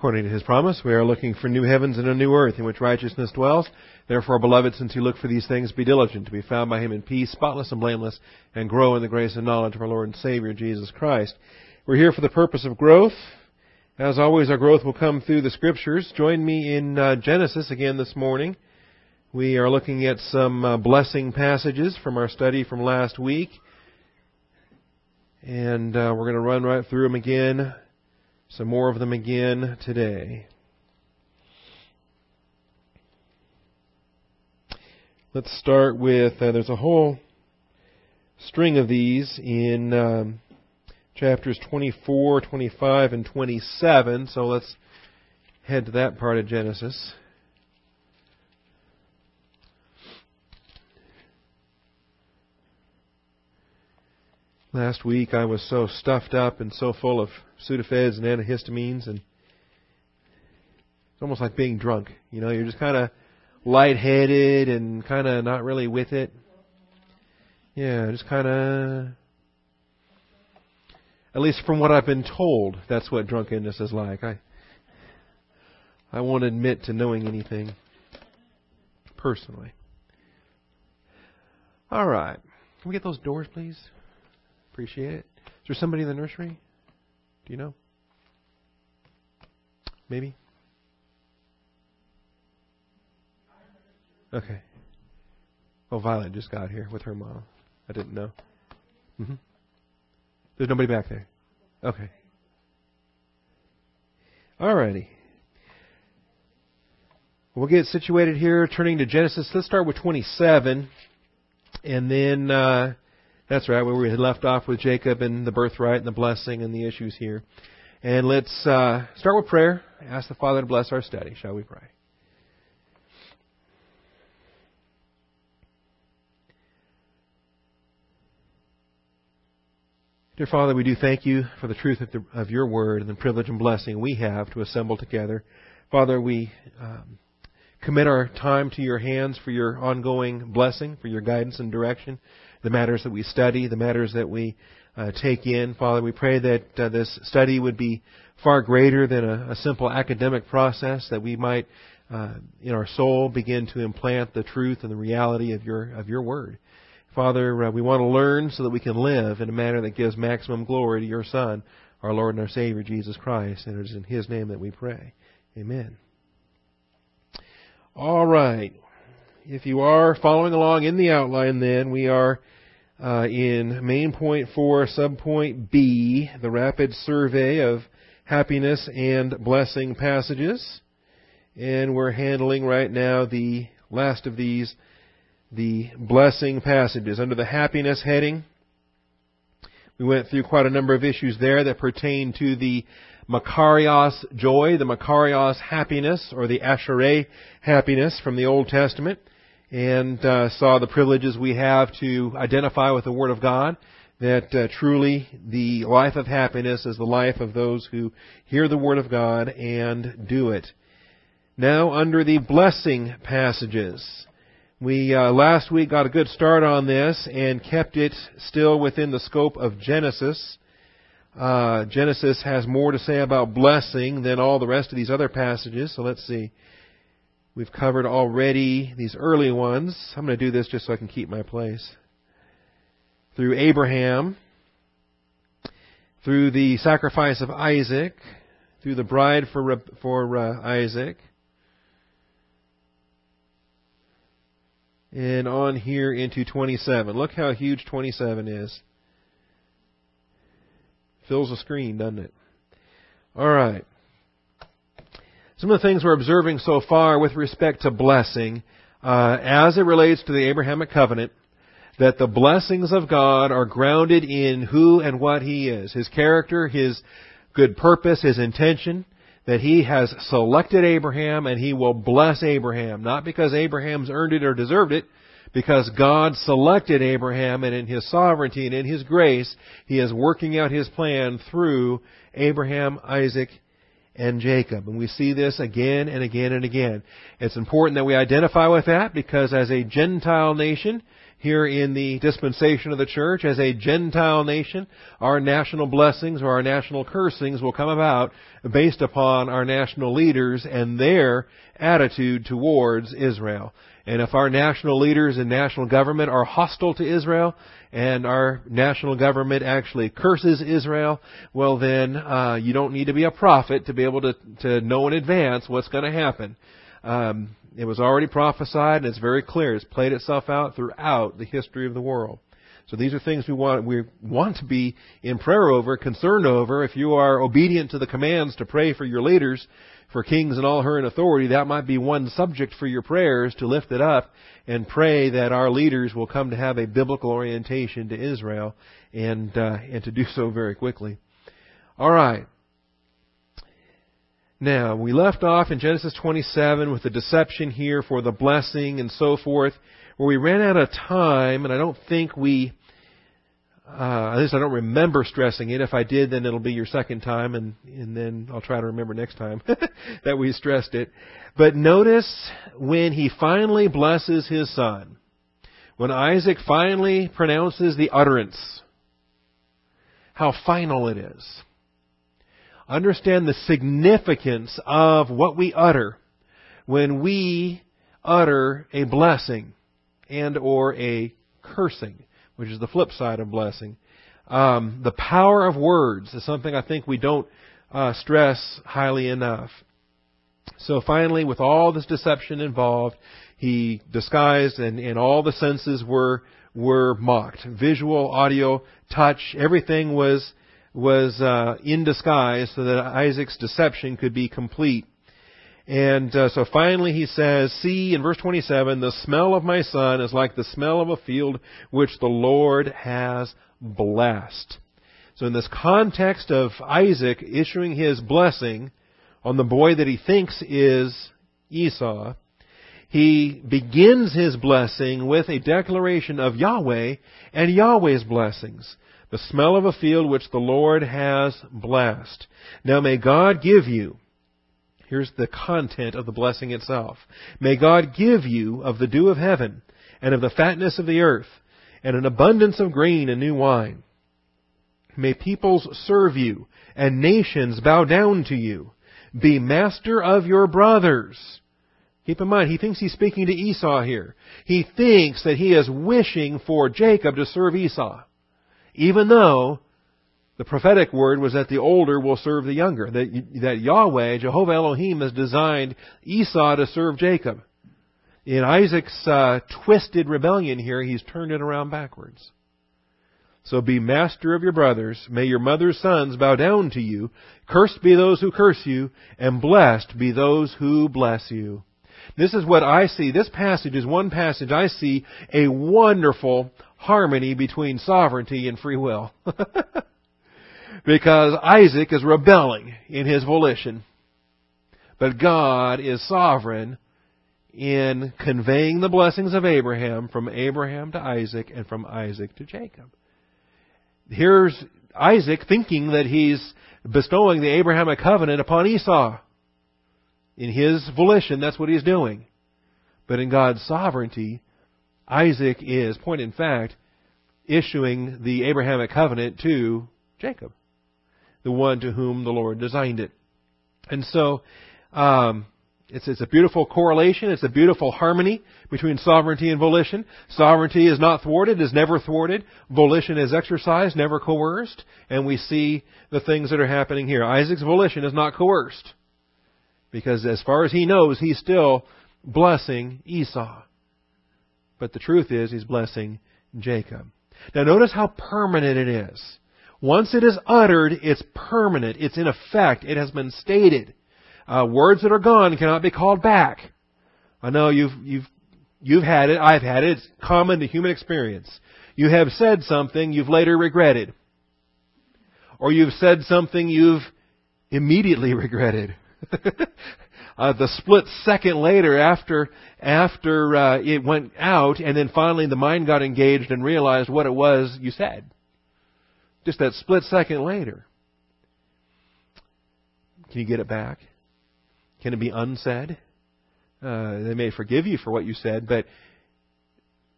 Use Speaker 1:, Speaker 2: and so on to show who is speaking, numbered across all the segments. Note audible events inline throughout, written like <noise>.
Speaker 1: According to his promise, we are looking for new heavens and a new earth in which righteousness dwells. Therefore, beloved, since you look for these things, be diligent to be found by him in peace, spotless and blameless, and grow in the grace and knowledge of our Lord and Savior, Jesus Christ. We're here for the purpose of growth. As always, our growth will come through the Scriptures. Join me in uh, Genesis again this morning. We are looking at some uh, blessing passages from our study from last week. And uh, we're going to run right through them again some more of them again today. Let's start with, uh, there's a whole string of these in um, chapters 24, 25, and 27, so let's head to that part of Genesis. Last week I was so stuffed up and so full of Sudafeds and antihistamines, and it's almost like being drunk. You know, you're just kind of lightheaded and kind of not really with it. Yeah, just kind of. At least from what I've been told, that's what drunkenness is like. I I won't admit to knowing anything personally. All right. Can we get those doors, please? Appreciate it. Is there somebody in the nursery? Do you know? Maybe? Okay. Oh, Violet just got here with her mom. I didn't know. Mm-hmm. There's nobody back there. Okay. Alrighty. We'll get situated here, turning to Genesis. Let's start with 27, and then uh, that's right, where we had left off with Jacob and the birthright and the blessing and the issues here. And let's uh, start with prayer. Ask the Father to bless our study. Shall we pray? Dear Father, we do thank you for the truth of, the, of your word and the privilege and blessing we have to assemble together. Father, we um, commit our time to your hands for your ongoing blessing, for your guidance and direction the matters that we study, the matters that we uh, take in. Father, we pray that uh, this study would be far greater than a, a simple academic process, that we might, uh, in our soul, begin to implant the truth and the reality of your of your word. Father, uh, we want to learn so that we can live in a manner that gives maximum glory to your Son, our Lord and our Savior, Jesus Christ. And it is in His name that we pray. Amen. All right. If you are following along in the outline, then we are uh, in main point four, subpoint B, the rapid survey of happiness and blessing passages. And we're handling right now the last of these, the blessing passages. Under the happiness heading, we went through quite a number of issues there that pertain to the Makarios joy, the Makarios happiness, or the Asherah happiness from the Old Testament and uh, saw the privileges we have to identify with the Word of God. That uh, truly the life of happiness is the life of those who hear the Word of God and do it. Now, under the blessing passages, we uh, last week got a good start on this and kept it still within the scope of Genesis. Uh, Genesis has more to say about blessing than all the rest of these other passages. So let's see. We've covered already these early ones. I'm going to do this just so I can keep my place. Through Abraham, through the sacrifice of Isaac, through the bride for, for uh, Isaac, and on here into 27. Look how huge 27 is. Fills the screen, doesn't it? All right. Some of the things we're observing so far with respect to blessing, uh, as it relates to the Abrahamic covenant, that the blessings of God are grounded in who and what He is, His character, His good purpose, His intention, that He has selected Abraham and He will bless Abraham, not because Abraham's earned it or deserved it, because God selected Abraham and in His sovereignty and in His grace, He is working out His plan through Abraham, Isaac, and Jacob. And we see this again and again and again. It's important that we identify with that because as a Gentile nation, here in the dispensation of the church as a Gentile nation, our national blessings or our national cursings will come about based upon our national leaders and their attitude towards Israel. And if our national leaders and national government are hostile to Israel, and our national government actually curses Israel, well then uh, you don't need to be a prophet to be able to to know in advance what's going to happen. Um, it was already prophesied, and it's very clear. It's played itself out throughout the history of the world. So these are things we want we want to be in prayer over, concerned over. If you are obedient to the commands to pray for your leaders, for kings and all are in authority, that might be one subject for your prayers to lift it up and pray that our leaders will come to have a biblical orientation to Israel and uh, and to do so very quickly. All right. Now, we left off in Genesis 27 with the deception here for the blessing and so forth, where we ran out of time, and I don't think we, uh, at least I don't remember stressing it. If I did, then it'll be your second time, and, and then I'll try to remember next time <laughs> that we stressed it. But notice when he finally blesses his son, when Isaac finally pronounces the utterance, how final it is understand the significance of what we utter when we utter a blessing and or a cursing, which is the flip side of blessing. Um, the power of words is something I think we don't uh, stress highly enough. So finally, with all this deception involved, he disguised and, and all the senses were were mocked. Visual, audio, touch, everything was was uh, in disguise so that Isaac's deception could be complete. And uh, so finally he says, See, in verse 27, the smell of my son is like the smell of a field which the Lord has blessed. So in this context of Isaac issuing his blessing on the boy that he thinks is Esau, he begins his blessing with a declaration of Yahweh and Yahweh's blessings the smell of a field which the Lord has blessed. Now may God give you, here's the content of the blessing itself. May God give you of the dew of heaven and of the fatness of the earth and an abundance of grain and new wine. May peoples serve you and nations bow down to you. Be master of your brothers. Keep in mind, he thinks he's speaking to Esau here. He thinks that he is wishing for Jacob to serve Esau even though the prophetic word was that the older will serve the younger, that, that Yahweh, Jehovah Elohim, has designed Esau to serve Jacob. In Isaac's uh, twisted rebellion here, he's turned it around backwards. So be master of your brothers. May your mother's sons bow down to you. Cursed be those who curse you, and blessed be those who bless you. This is what I see. This passage is one passage I see a wonderful harmony between sovereignty and free will. <laughs> because Isaac is rebelling in his volition. But God is sovereign in conveying the blessings of Abraham from Abraham to Isaac and from Isaac to Jacob. Here's Isaac thinking that he's bestowing the Abrahamic covenant upon Esau. In his volition, that's what he's doing. But in God's sovereignty, Isaac is, point in fact, issuing the Abrahamic covenant to Jacob, the one to whom the Lord designed it. And so, um, it's, it's a beautiful correlation. It's a beautiful harmony between sovereignty and volition. Sovereignty is not thwarted, is never thwarted. Volition is exercised, never coerced. And we see the things that are happening here. Isaac's volition is not coerced. Because as far as he knows, he's still blessing Esau. But the truth is, he's blessing Jacob. Now notice how permanent it is. Once it is uttered, it's permanent. It's in effect. It has been stated. Uh, words that are gone cannot be called back. I know you've, you've, you've had it. I've had it. It's common to human experience. You have said something you've later regretted. Or you've said something you've immediately <laughs> regretted. uh, the split second later after after uh, it went out, and then finally the mind got engaged and realized what it was you said. Just that split second later. Can you get it back? Can it be unsaid? Uh, they may forgive you for what you said, but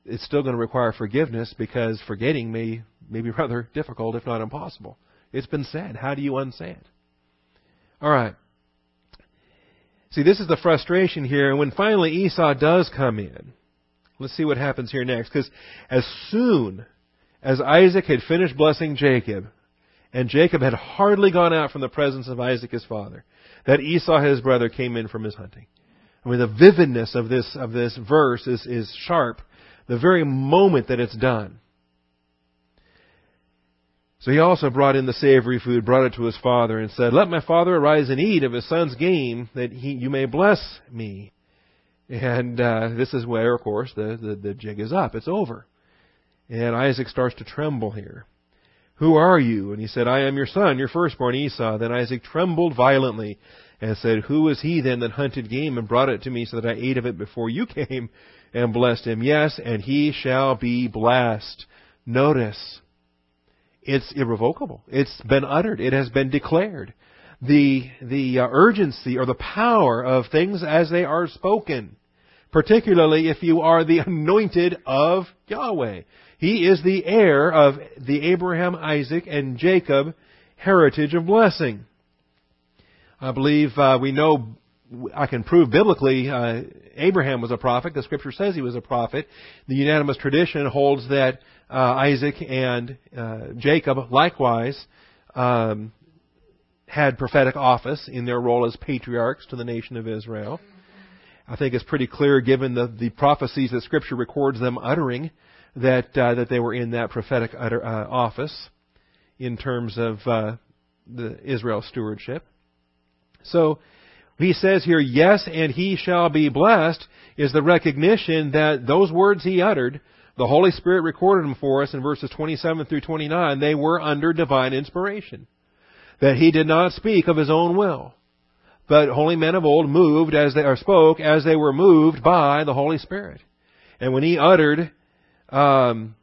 Speaker 1: it's still going to require forgiveness because forgetting may, may be <laughs> rather difficult, if not impossible. It's been said. How do you unsay it? All right. See, this is the frustration here. And when finally Esau does come in, let's see what happens here next. Because as soon as Isaac had finished blessing Jacob, and Jacob had hardly gone out from the presence of Isaac his father, that Esau his brother came in from his hunting. I mean, the vividness of this, of this verse is, is sharp the very moment that it's done. So he also brought in the savory food, brought it to his father, and said, Let my father arise and eat of his son's game, that he, you may bless me. And uh, this is where, of course, the, the, the jig is up. It's over. And Isaac starts to tremble here. Who are you? And he said, I am your son, your firstborn Esau. Then Isaac trembled violently and said, Who was he then that hunted game and brought it to me so that I ate of it before you came and blessed him? Yes, and he shall be blessed. Notice, it's irrevocable. It's been uttered. It has been declared. The, the uh, urgency or the power of things as they are spoken, particularly if you are the <laughs> anointed of Yahweh. He is the heir of the Abraham, Isaac, and Jacob heritage of blessing. I believe uh, we know, I can prove biblically, uh, Abraham was a prophet. The scripture says he was a prophet. The unanimous tradition holds that uh, Isaac and uh, Jacob likewise um, had prophetic office in their role as patriarchs to the nation of Israel. I think it's pretty clear, given the, the prophecies that Scripture records them uttering, that uh, that they were in that prophetic utter, uh, office in terms of uh, the Israel stewardship. So he says here, yes, and he shall be blessed, is the recognition that those words he uttered, the Holy Spirit recorded them for us in verses 27 through 29, they were under divine inspiration. That he did not speak of his own will. But holy men of old moved as they, spoke as they were moved by the Holy Spirit. And when he uttered, um,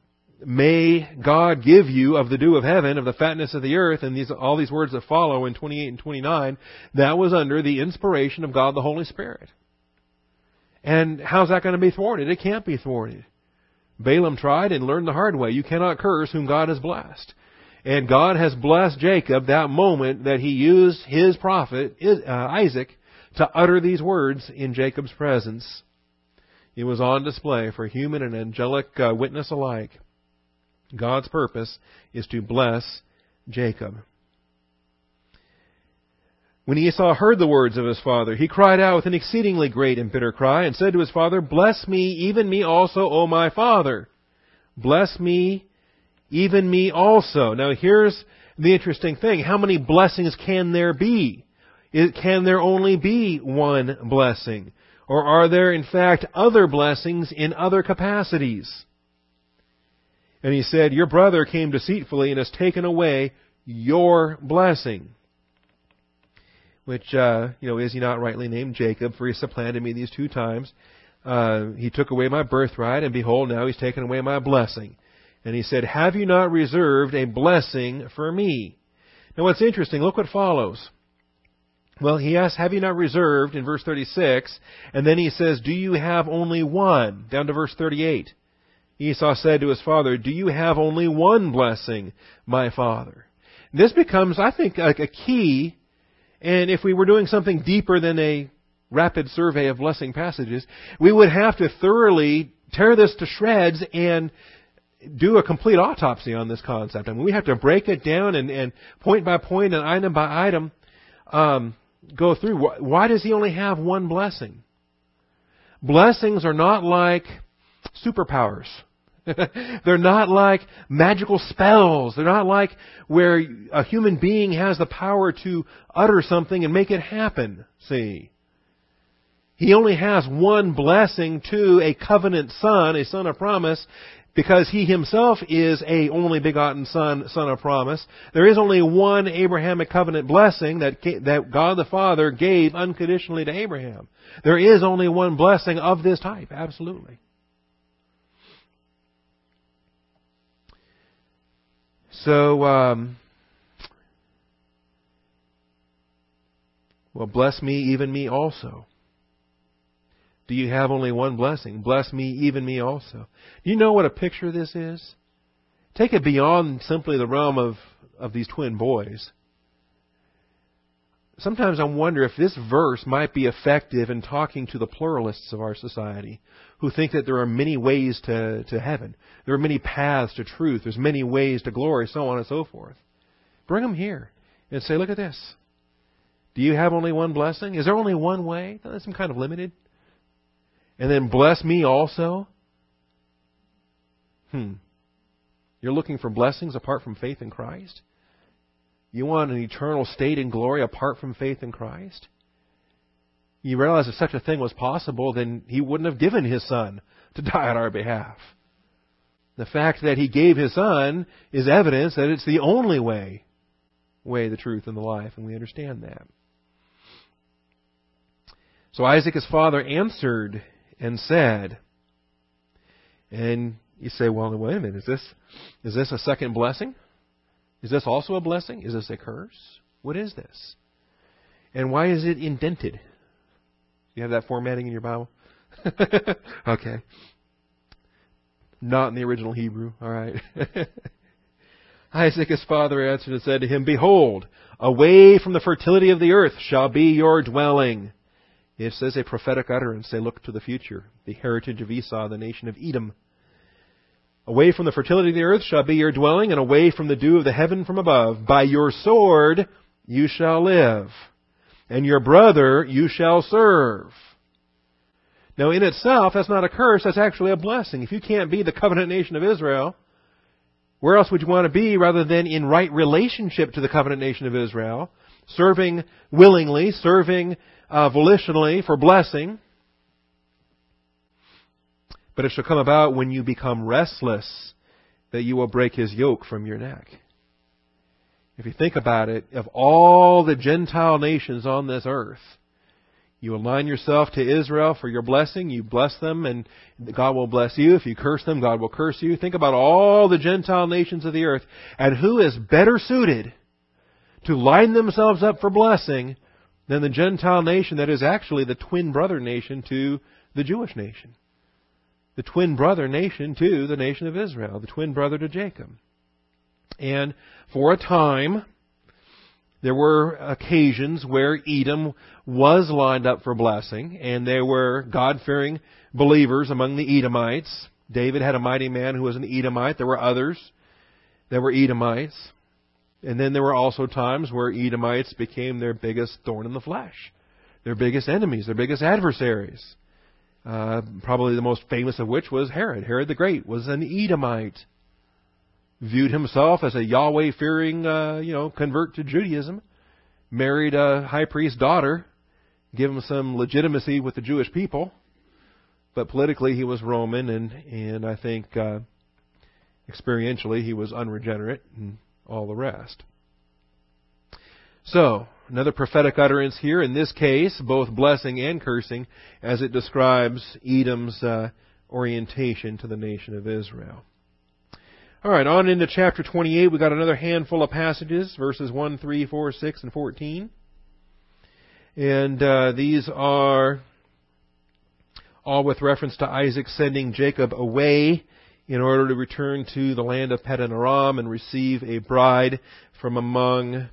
Speaker 1: may God give you of the dew of heaven, of the fatness of the earth, and these, all these words that follow in 28 and 29, that was under the inspiration of God the Holy Spirit. And how's that going to be thwarted? It can't be thwarted. Balaam tried and learned the hard way. You cannot curse whom God has blessed. And God has blessed Jacob that moment that he used his prophet, uh, Isaac, to utter these words in Jacob's presence. It was on display for human and angelic uh, witness alike. God's purpose is to bless Jacob. When Esau heard the words of his father, he cried out with an exceedingly great and bitter cry, and said to his father, Bless me, even me also, O my father. Bless me, even me also. Now here's the interesting thing. How many blessings can there be? Can there only be one blessing? Or are there in fact other blessings in other capacities? And he said, Your brother came deceitfully and has taken away your blessing. Which, uh, you know, is he not rightly named Jacob, for he supplanted me these two times. Uh, he took away my birthright, and behold, now he's taken away my blessing. And he said, Have you not reserved a blessing for me? Now what's interesting, look what follows. Well, he asks, Have you not reserved in verse 36? And then he says, Do you have only one? Down to verse 38. Esau said to his father, Do you have only one blessing, my father? This becomes, I think, a, a key, and if we were doing something deeper than a rapid survey of blessing passages, we would have to thoroughly tear this to shreds and do a complete autopsy on this concept. I mean, we have to break it down and, and point by point and item by item um, go through. Why does he only have one blessing? Blessings are not like superpowers. <laughs> They're not like magical spells. They're not like where a human being has the power to utter something and make it happen. See? He only has one blessing to a covenant son, a son of promise, because he himself is a only begotten son, son of promise. There is only one Abrahamic covenant blessing that, that God the Father gave unconditionally to Abraham. There is only one blessing of this type, absolutely. So, um, well, bless me, even me also. Do you have only one blessing? Bless me, even me also. Do you know what a picture this is? Take it beyond simply the realm of, of these twin boys. Sometimes I wonder if this verse might be effective in talking to the pluralists of our society who think that there are many ways to, to heaven. There are many paths to truth. There's many ways to glory, so on and so forth. Bring them here and say, look at this. Do you have only one blessing? Is there only one way? That's some kind of limited. And then bless me also? Hmm. You're looking for blessings apart from faith in Christ? You want an eternal state in glory apart from faith in Christ? You realize if such a thing was possible, then He wouldn't have given His Son to <laughs> die on our behalf. The fact that He gave His Son is evidence that it's the only way, way, the truth, and the life, and we understand that. So Isaac, his father, answered and said, and you say, well, wait a minute, is this, is this a second blessing? Is this also a blessing? Is this a curse? What is this? And why is it indented? You have that formatting in your Bible? <laughs> okay. Not in the original Hebrew. All right. <laughs> Isaac, his father, answered and said to him, Behold, away from the fertility of the earth shall be your dwelling. It says a prophetic utterance. They look to the future. The heritage of Esau, the nation of Edom. Away from the fertility of the earth shall be your dwelling, and away from the dew of the heaven from above. By your sword you shall live, and your brother you shall serve. Now, in itself, that's not a curse, that's actually a blessing. If you can't be the covenant nation of Israel, where else would you want to be rather than in right relationship to the covenant nation of Israel, serving willingly, serving uh, volitionally for blessing? But it shall come about when you become restless that you will break his yoke from your neck. If you think about it, of all the Gentile nations on this earth, you align yourself to Israel for your blessing. You bless them and God will bless you. If you curse them, God will curse you. Think about all the Gentile nations of the earth and who is better suited to line themselves up for blessing than the Gentile nation that is actually the twin brother nation to the Jewish nation the twin brother nation to the nation of Israel, the twin brother to Jacob. And for a time, there were occasions where Edom was lined up for blessing, and there were God fearing believers among the Edomites. David had a mighty man who was an Edomite. There were others that were Edomites. And then there were also times where Edomites became their biggest thorn in the flesh, their biggest enemies, their biggest adversaries. Uh, probably the most famous of which was Herod. Herod the Great was an Edomite. Viewed himself as a Yahweh fearing, uh, you know, convert to Judaism. Married a high priest's daughter. Give him some legitimacy with the Jewish people. But politically he was Roman and, and I think, uh, experientially he was unregenerate and all the rest. So, Another prophetic utterance here, in this case, both blessing and cursing, as it describes Edom's uh, orientation to the nation of Israel. All right, on into chapter 28. We've got another handful of passages, verses 1, 3, 4, 6, and 14. And uh, these are all with reference to Isaac sending Jacob away in order to return to the land of Padan Aram and receive a bride from among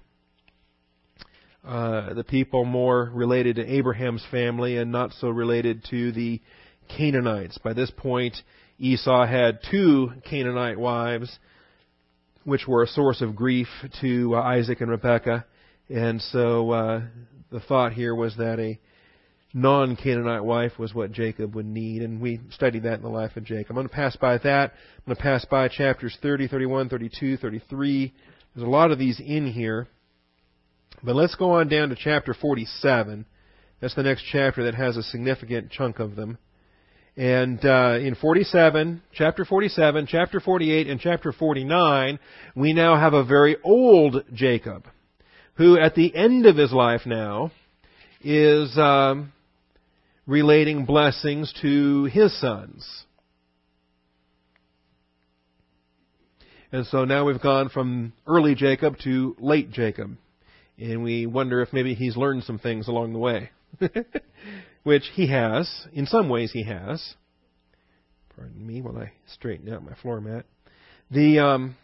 Speaker 1: uh, the people more related to Abraham's family and not so related to the Canaanites. By this point, Esau had two Canaanite wives, which were a source of grief to uh, Isaac and Rebekah. And so uh, the thought here was that a non Canaanite wife was what Jacob would need, and we studied that in the life of Jacob. I'm going to pass by that. I'm going to pass by chapters 30, 31, 32, 33. There's a lot of these in here. But let's go on down to chapter 47. That's the next chapter that has a significant chunk of them. And uh, in 47, chapter 47, chapter 48, and chapter 49, we now have a very old Jacob, who at the end of his life now is um, relating blessings to his sons. And so now we've gone from early Jacob to late Jacob and we wonder if maybe he's learned some things along the way. <laughs> which he has. In some ways, he has. Pardon me while I straighten out my floor mat. The um,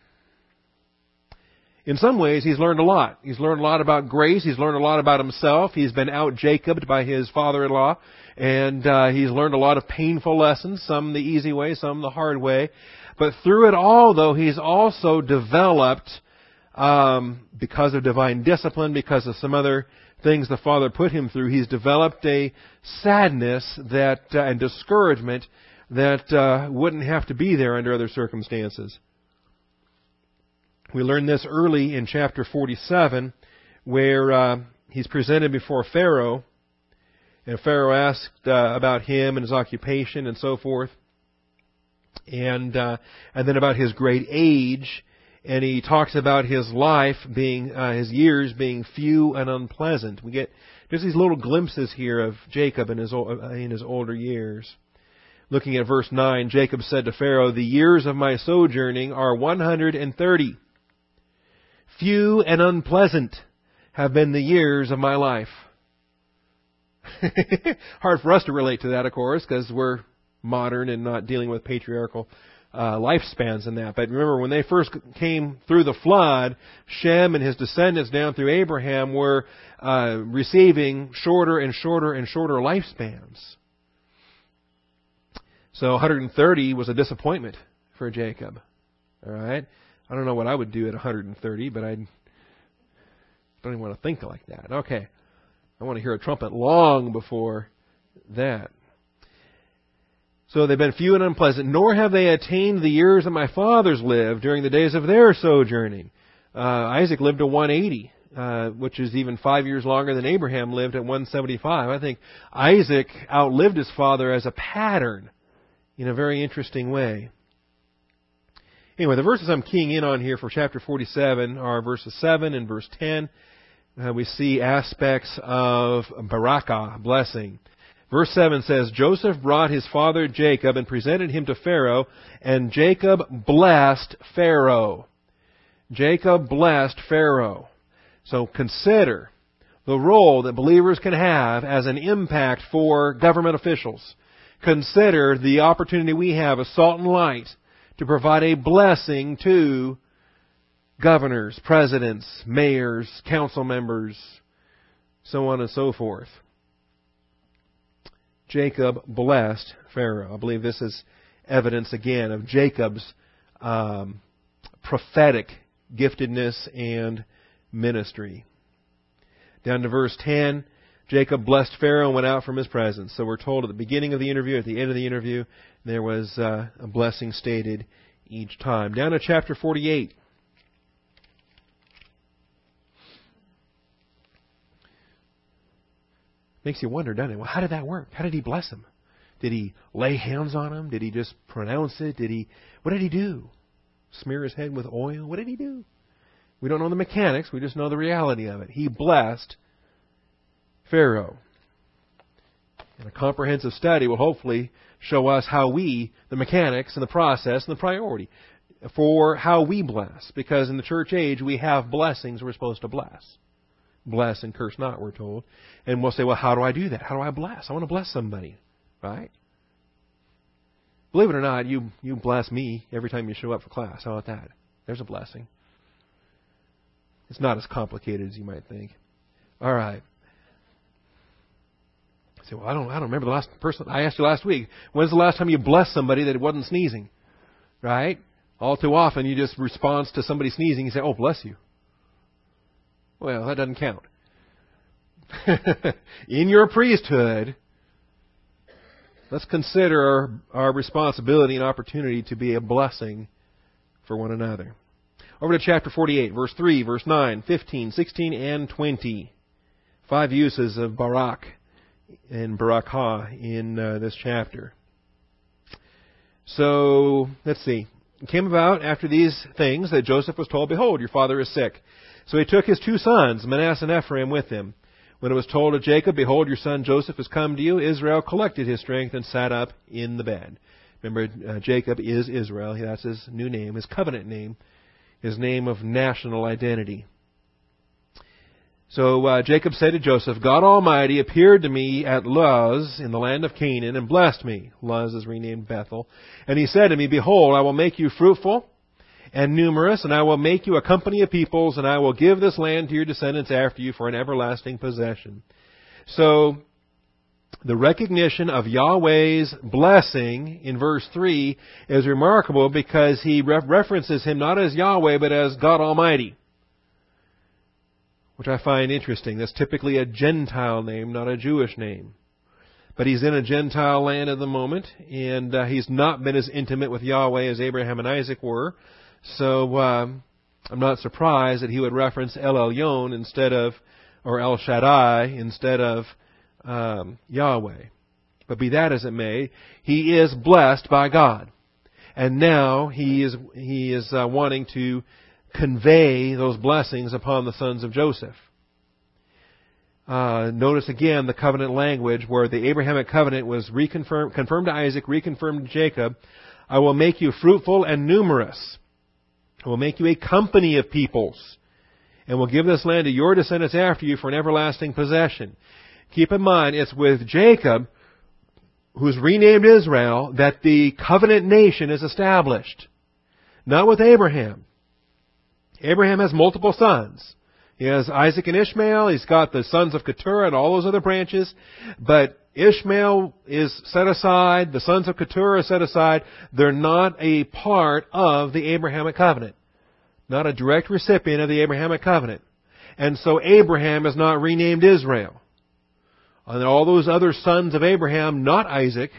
Speaker 1: in some ways, he's learned a lot. He's learned a lot about grace. He's learned a lot about himself. He's been out Jacobed by his father-in-law, and uh, he's learned a lot of painful lessons. Some the easy way, some the hard way. But through it all, though, he's also developed, um, because of divine discipline, because of some other things the Father put him through, he's developed a sadness that uh, and discouragement that uh, wouldn't have to be there under other circumstances. We learn this early in chapter 47, where uh, he's presented before Pharaoh, and Pharaoh asked uh, about him and his occupation and so forth, and uh, and then about his great age, and he talks about his life being uh, his years being few and unpleasant. We get just these little glimpses here of Jacob in his in his older years. Looking at verse 9, Jacob said to Pharaoh, The years of my sojourning are 130. Few and unpleasant have been the years of my life. <laughs> Hard for us to relate to that, of course, because we're modern and not dealing with patriarchal uh, lifespans in that. But remember, when they first came through the flood, Shem and his descendants down through Abraham were uh, receiving shorter and shorter and shorter lifespans. So 130 was a disappointment for Jacob. All right. I don't know what I would do at 130, but I don't even want to think like that. Okay. I want to hear a trumpet long before that. So they've been few and unpleasant, nor have they attained the years that my fathers lived during the days of their sojourning. Uh, Isaac lived to 180, uh, which is even five years longer than Abraham lived at 175. I think Isaac outlived his father as a pattern in a very interesting way. Anyway, the verses I'm keying in on here for chapter 47 are verses 7 and verse 10. Uh, we see aspects of barakah, blessing. Verse 7 says, Joseph brought his father Jacob and presented him to Pharaoh, and Jacob blessed Pharaoh. Jacob blessed Pharaoh. So consider the role that believers can have as an impact for government officials. Consider the opportunity we have as salt and light to provide a blessing to governors, presidents, mayors, council members, so on and so forth. Jacob blessed Pharaoh. I believe this is evidence again of Jacob's um, prophetic giftedness and ministry. Down to verse 10, Jacob blessed Pharaoh and went out from his presence. So we're told at the beginning of the interview, at the end of the interview, there was uh, a blessing stated each time. Down to chapter 48. Makes you wonder, doesn't it? Well, how did that work? How did he bless him? Did he lay hands on him? Did he just pronounce it? Did he? What did he do? Smear his head with oil? What did he do? We don't know the mechanics. We just know the reality of it. He blessed Pharaoh. And a comprehensive study will hopefully show us how we, the mechanics and the process and the priority for how we bless. Because in the church age, we have blessings we're supposed to bless. Bless and curse not, we're told. And we'll say, well, how do I do that? How do I bless? I want to bless somebody, right? Believe it or not, you, you bless me every time you show up for class. How about that? There's a blessing. It's not as complicated as you might think. All right. I say, well, I don't, I don't remember the last person. I asked you last week. When's the last time you blessed somebody that wasn't sneezing? Right? All too often, you just respond to somebody sneezing. You say, "Oh, bless you." Well, that doesn't count. <laughs> In your priesthood, let's consider our responsibility and opportunity to be a blessing for one another. Over to chapter 48, verse 3, verse 9, 15, 16, and 20. Five uses of barak and barakah in uh, this chapter. So, let's see. It came about after these things that Joseph was told, Behold, your father is sick. So he took his two sons, Manasseh and Ephraim, with him. When it was told to Jacob, Behold, your son Joseph has come to you, Israel collected his strength and sat up in the bed. Remember, uh, Jacob is Israel. That's his new name, his covenant name, his name of national identity. So uh, Jacob said to Joseph, God Almighty appeared to me at Luz in the land of Canaan and blessed me. Luz is renamed Bethel. And he said to me, Behold, I will make you fruitful and numerous, and I will make you a company of peoples, and I will give this land to your descendants after you for an everlasting possession. So, the recognition of Yahweh's blessing in verse 3 is remarkable because he references him not as Yahweh, but as God Almighty which I find interesting. That's typically a Gentile name, not a Jewish name. But he's in a Gentile land at the moment, and uh, he's not been as intimate with Yahweh as Abraham and Isaac were. So um, I'm not surprised that he would reference El Elyon instead of, or El Shaddai instead of um, Yahweh. But be that as it may, he is blessed by God, and now he is he is uh, wanting to convey those blessings upon the sons of Joseph. Uh, notice again the covenant language where the Abrahamic covenant was reconfirmed, confirmed to Isaac, reconfirmed to Jacob. I will make you fruitful and numerous. I will make you a company of peoples, and will give this land to your descendants after you for an everlasting possession. Keep in mind, it's with Jacob, who's renamed Israel, that the covenant nation is established. Not with Abraham. Abraham has multiple sons. He has Isaac and Ishmael. He's got the sons of Keturah and all those other branches. But Ishmael is set aside. The sons of Keturah are set aside. They're not a part of the Abrahamic covenant. Not a direct recipient of the Abrahamic covenant. And so Abraham is not renamed Israel. And all those other sons of Abraham, not Isaac,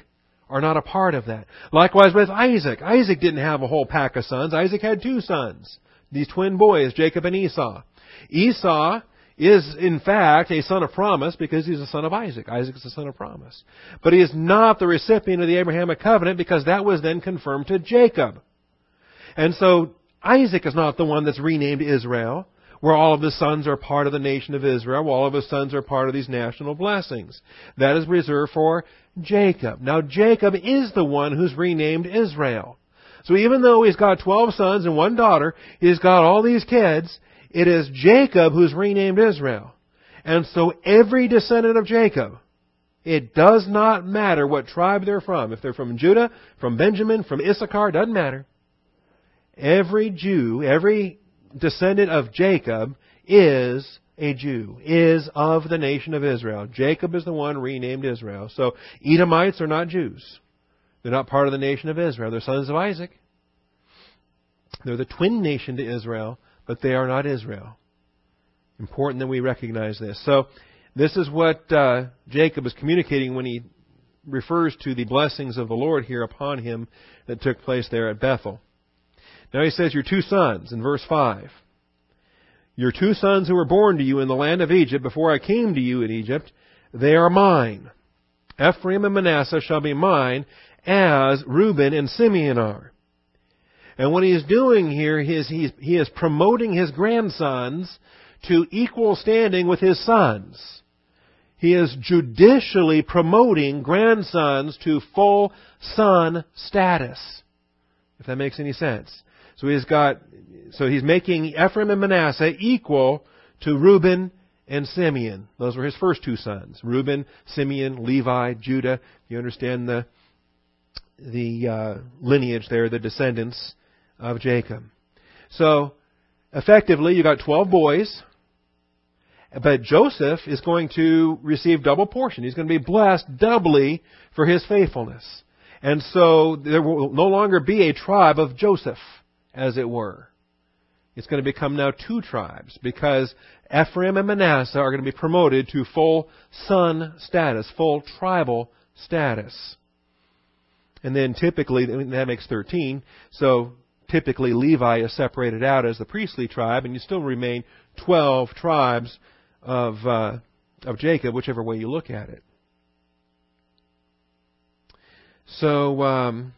Speaker 1: are not a part of that. Likewise with Isaac. Isaac didn't have a whole pack of sons. Isaac had two sons these twin boys, Jacob and Esau. Esau is in fact a son of promise because he's a son of Isaac. Isaac is a son of promise. But he is not the recipient of the Abrahamic covenant because that was then confirmed to Jacob. And so Isaac is not the one that's renamed Israel, where all of his sons are part of the nation of Israel, where all of his sons are part of these national blessings. That is reserved for Jacob. Now Jacob is the one who's renamed Israel. So even though he's got 12 sons and one daughter, he's got all these kids, it is Jacob who's renamed Israel. And so every descendant of Jacob, it does not matter what tribe they're from. If they're from Judah, from Benjamin, from Issachar, doesn't matter. Every Jew, every descendant of Jacob is a Jew, is of the nation of Israel. Jacob is the one renamed Israel. So Edomites are not Jews. They're not part of the nation of Israel. They're sons of Isaac. They're the twin nation to Israel, but they are not Israel. Important that we recognize this. So, this is what uh, Jacob is communicating when he refers to the blessings of the Lord here upon him that took place there at Bethel. Now he says, Your two sons, in verse 5. Your two sons who were born to you in the land of Egypt before I came to you in Egypt, they are mine. Ephraim and Manasseh shall be mine, as Reuben and Simeon are. And what he is doing here is he's, he is promoting his grandsons to equal standing with his sons. He is judicially promoting grandsons to full son status. If that makes any sense. So he's got, so he's making Ephraim and Manasseh equal to Reuben and Simeon. Those were his first two sons. Reuben, Simeon, Levi, Judah. You understand the, the uh, lineage there, the descendants of Jacob. So, effectively, you got 12 boys, but Joseph is going to receive double portion. He's going to be blessed doubly for his faithfulness. And so there will no longer be a tribe of Joseph, as it were. It's going to become now two tribes because Ephraim and Manasseh are going to be promoted to full son status, full tribal status. And then typically, that makes 13. So typically Levi is separated out as the priestly tribe, and you still remain 12 tribes of, uh, of Jacob, whichever way you look at it. So, um,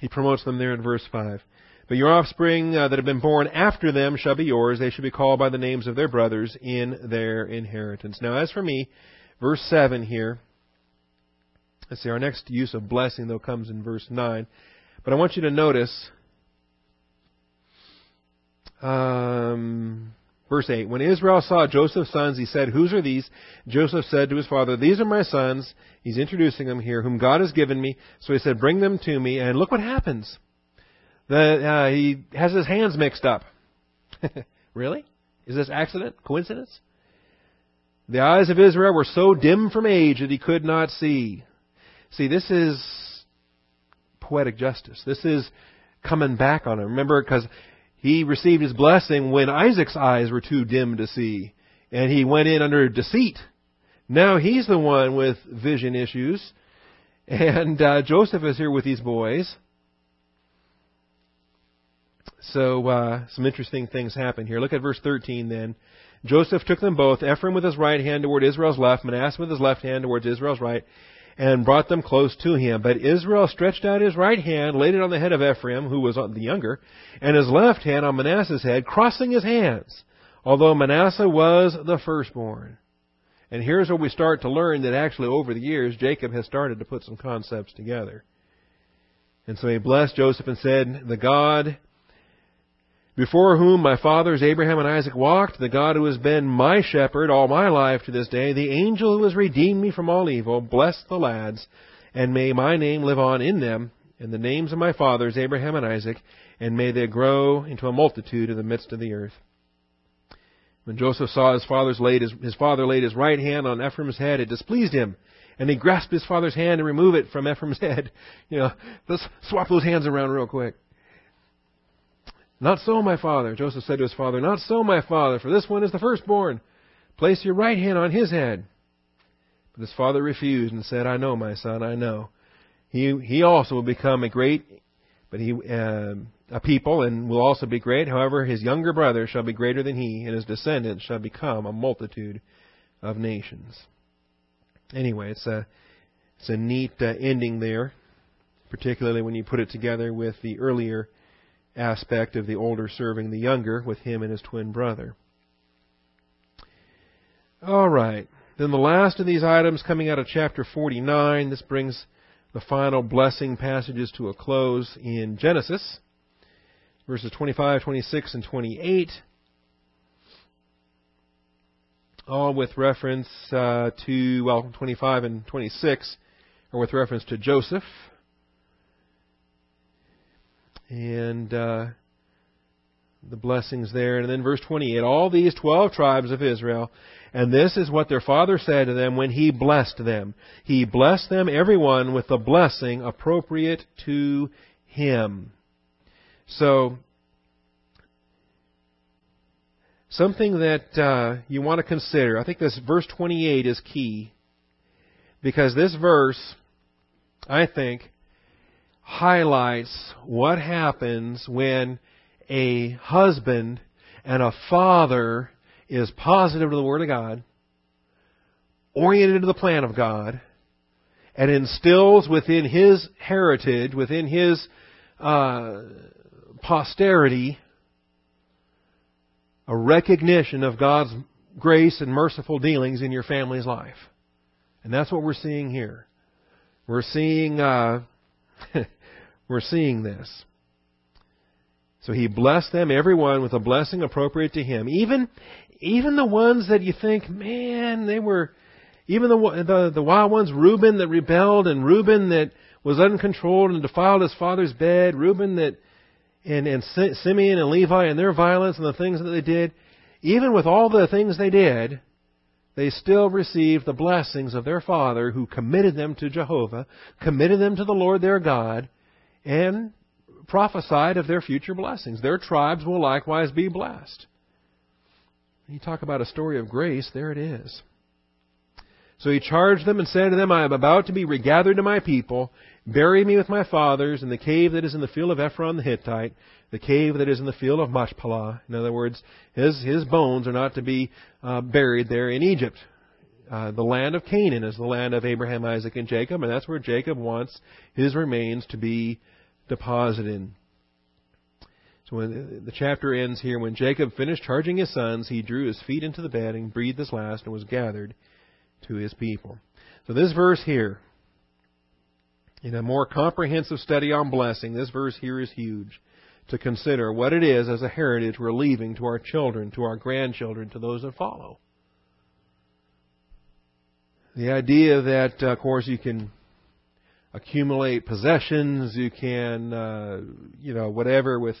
Speaker 1: he promotes them there in verse 5. But your offspring uh, that have been born after them shall be yours. They shall be called by the names of their brothers in their inheritance. Now, as for me, verse 7 here, Let's see, our next use of blessing, though, comes in verse 9. But I want you to notice, um, Verse 8 When Israel saw Joseph's sons, he said, Whose are these? Joseph said to his father, These are my sons. He's introducing them here, whom God has given me. So he said, Bring them to me. And look what happens. The, uh, he has his hands mixed up. <laughs> really? Is this accident? Coincidence? The eyes of Israel were so dim from age that he could not see. See, this is poetic justice. This is coming back on him. Remember, because he received his blessing when Isaac's eyes were too dim to see, and he went in under deceit. Now he's the one with vision issues, and uh, Joseph is here with these boys. So uh, some interesting things happen here. Look at verse 13 then. Joseph took them both, Ephraim with his right hand toward Israel's left, Manasseh with his left hand towards Israel's right, and brought them close to him. But Israel stretched out his right hand, laid it on the head of Ephraim, who was the younger, and his left hand on Manasseh's head, crossing his hands, although Manasseh was the firstborn. And here's where we start to learn that actually over the years, Jacob has started to put some concepts together. And so he blessed Joseph and said, The God before whom my fathers Abraham and Isaac walked, the God who has been my shepherd all my life to this day, the angel who has redeemed me from all evil, bless the lads, and may my name live on in them, and the names of my fathers Abraham and Isaac, and may they grow into a multitude in the midst of the earth. When Joseph saw his, his, his father laid his right hand on Ephraim's head, it displeased him, and he grasped his father's hand and removed it from Ephraim's <laughs> head. You know, let's swap those hands around real quick. Not so, my father. Joseph said to his father, Not so, my father, for this one is the firstborn. Place your right hand on his head. But his father refused and said, I know, my son, I know. He, he also will become a great, but he, uh, a people and will also be great. However, his younger brother shall be greater than he, and his descendants shall become a multitude of nations. Anyway, it's a, it's a neat uh, ending there, particularly when you put it together with the earlier aspect of the older serving the younger with him and his twin brother. All right. Then the last of these items coming out of chapter 49, this brings the final blessing passages to a close in Genesis, verses 25, 26, and 28, all with reference uh, to, well, 25 and 26 are with reference to Joseph, and uh, the blessings there. And then verse 28 all these 12 tribes of Israel, and this is what their father said to them when he blessed them. He blessed them, everyone, with the blessing appropriate to him. So, something that uh, you want to consider. I think this verse 28 is key because this verse, I think, highlights what happens when a husband and a father is positive to the Word of God, oriented to the plan of God, and instills within his heritage, within his uh, posterity, a recognition of God's grace and merciful dealings in your family's life. And that's what we're seeing here. We're seeing uh, <laughs> we're seeing this. So he blessed them, everyone, with a blessing appropriate to him. Even, even the ones that you think, man, they were, even the, the, the wild ones, Reuben that rebelled and Reuben that was uncontrolled and defiled his father's bed, Reuben that, and, and Simeon and Levi and their violence and the things that they did, even with all the things they did, they still received the blessings of their father who committed them to Jehovah, committed them to the Lord their God, and prophesied of their future blessings. Their tribes will likewise be blessed. You talk about a story of grace, there it is. So he charged them and said to them, I am about to be regathered to my people. Bury me with my fathers in the cave that is in the field of Ephron the Hittite, the cave that is in the field of Machpelah. In other words, his, his bones are not to be uh, buried there in Egypt. Uh, the land of Canaan is the land of Abraham, Isaac, and Jacob, and that's where Jacob wants his remains to be deposited. So when the chapter ends here, when Jacob finished charging his sons, he drew his feet into the bed and breathed his last and was gathered to his people. So this verse here, in a more comprehensive study on blessing, this verse here is huge. to consider what it is as a heritage we're leaving to our children, to our grandchildren, to those that follow. The idea that, uh, of course, you can accumulate possessions, you can, uh, you know, whatever with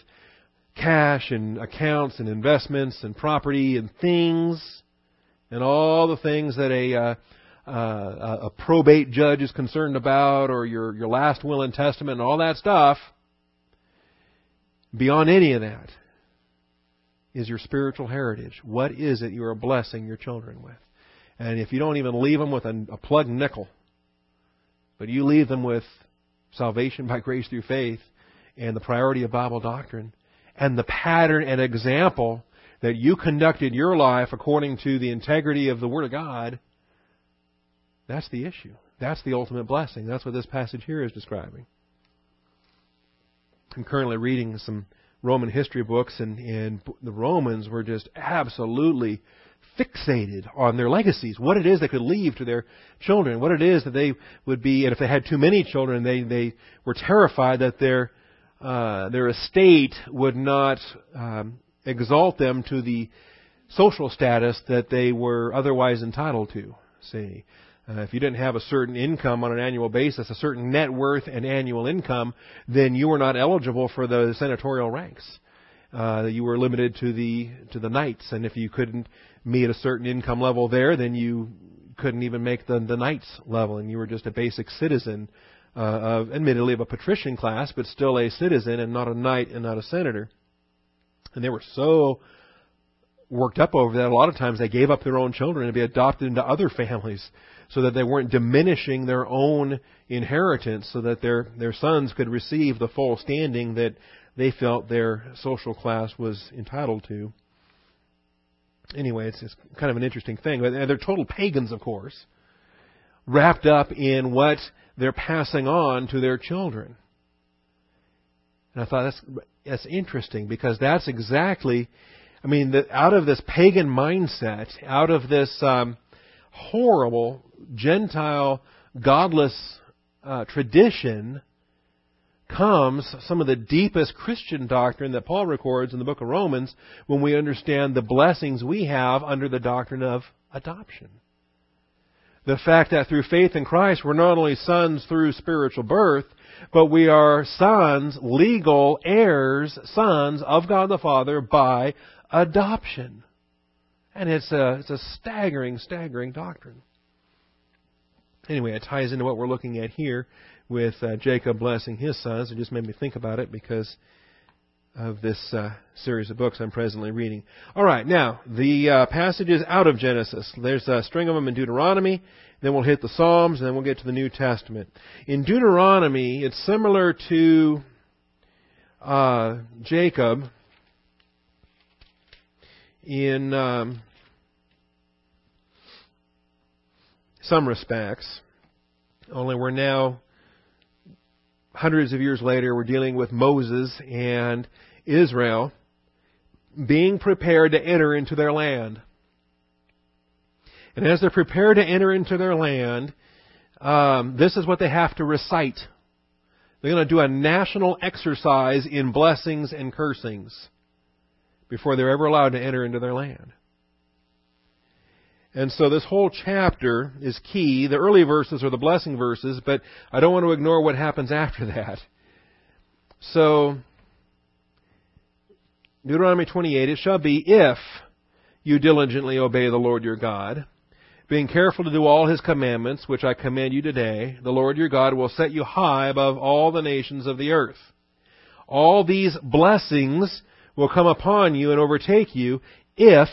Speaker 1: cash and accounts and investments and property and things and all the things that a uh, uh, a probate judge is concerned about, or your your last will and testament, and all that stuff. Beyond any of that is your spiritual heritage. What is it you are blessing your children with? And if you don't even leave them with a, a plug nickel, but you leave them with salvation by grace through faith and the priority of Bible doctrine and the pattern and example that you conducted your life according to the integrity of the Word of God, that's the issue. That's the ultimate blessing. That's what this passage here is describing. I'm currently reading some Roman history books, and, and the Romans were just absolutely fixated on their legacies, what it is they could leave to their children, what it is that they would be, and if they had too many children, they, they were terrified that their, uh, their estate would not um, exalt them to the social status that they were otherwise entitled to. See, uh, if you didn't have a certain income on an annual basis, a certain net worth and annual income, then you were not eligible for the senatorial ranks. Uh, you were limited to the to the knights, and if you couldn't meet a certain income level there, then you couldn't even make the the knights level, and you were just a basic citizen uh, of, admittedly, of a patrician class, but still a citizen and not a knight and not a senator. And they were so worked up over that. A lot of times they gave up their own children to be adopted into other families so that they weren't diminishing their own inheritance so that their, their sons could receive the full standing that they felt their social class was entitled to. Anyway, it's, kind of an interesting thing. They're total pagans, of course, wrapped up in what they're passing on to their children. And I thought that's that's interesting because that's exactly, I mean, out of this pagan mindset, out of this um, horrible Gentile, godless uh, tradition, comes some of the deepest Christian doctrine that Paul records in the book of Romans when we understand the blessings we have under the doctrine of adoption. The fact that through faith in Christ we're not only sons through spiritual birth, but we are sons, legal heirs, sons of God the Father by adoption. And it's a, it's a staggering, staggering doctrine. Anyway, it ties into what we're looking at here with uh, Jacob blessing his sons. It just made me think about it because of this uh, series of books I'm presently reading. All right, now the uh, passages out of Genesis. There's a string of them in Deuteronomy. Then we'll hit the Psalms, and then we'll get to the New Testament. In Deuteronomy, it's similar to uh, Jacob in um, some respects. Only we're now hundreds of years later, we're dealing with Moses and Israel being prepared to enter into their land. And as they're prepared to enter into their land, um, this is what they have to recite. They're going to do a national exercise in blessings and cursings before they're ever allowed to enter into their land. And so this whole chapter is key. The early verses are the blessing verses, but I don't want to ignore what happens after that. So, Deuteronomy 28, it shall be if you diligently obey the Lord your God, being careful to do all his commandments, which I command you today, the Lord your God will set you high above all the nations of the earth. All these blessings will come upon you and overtake you if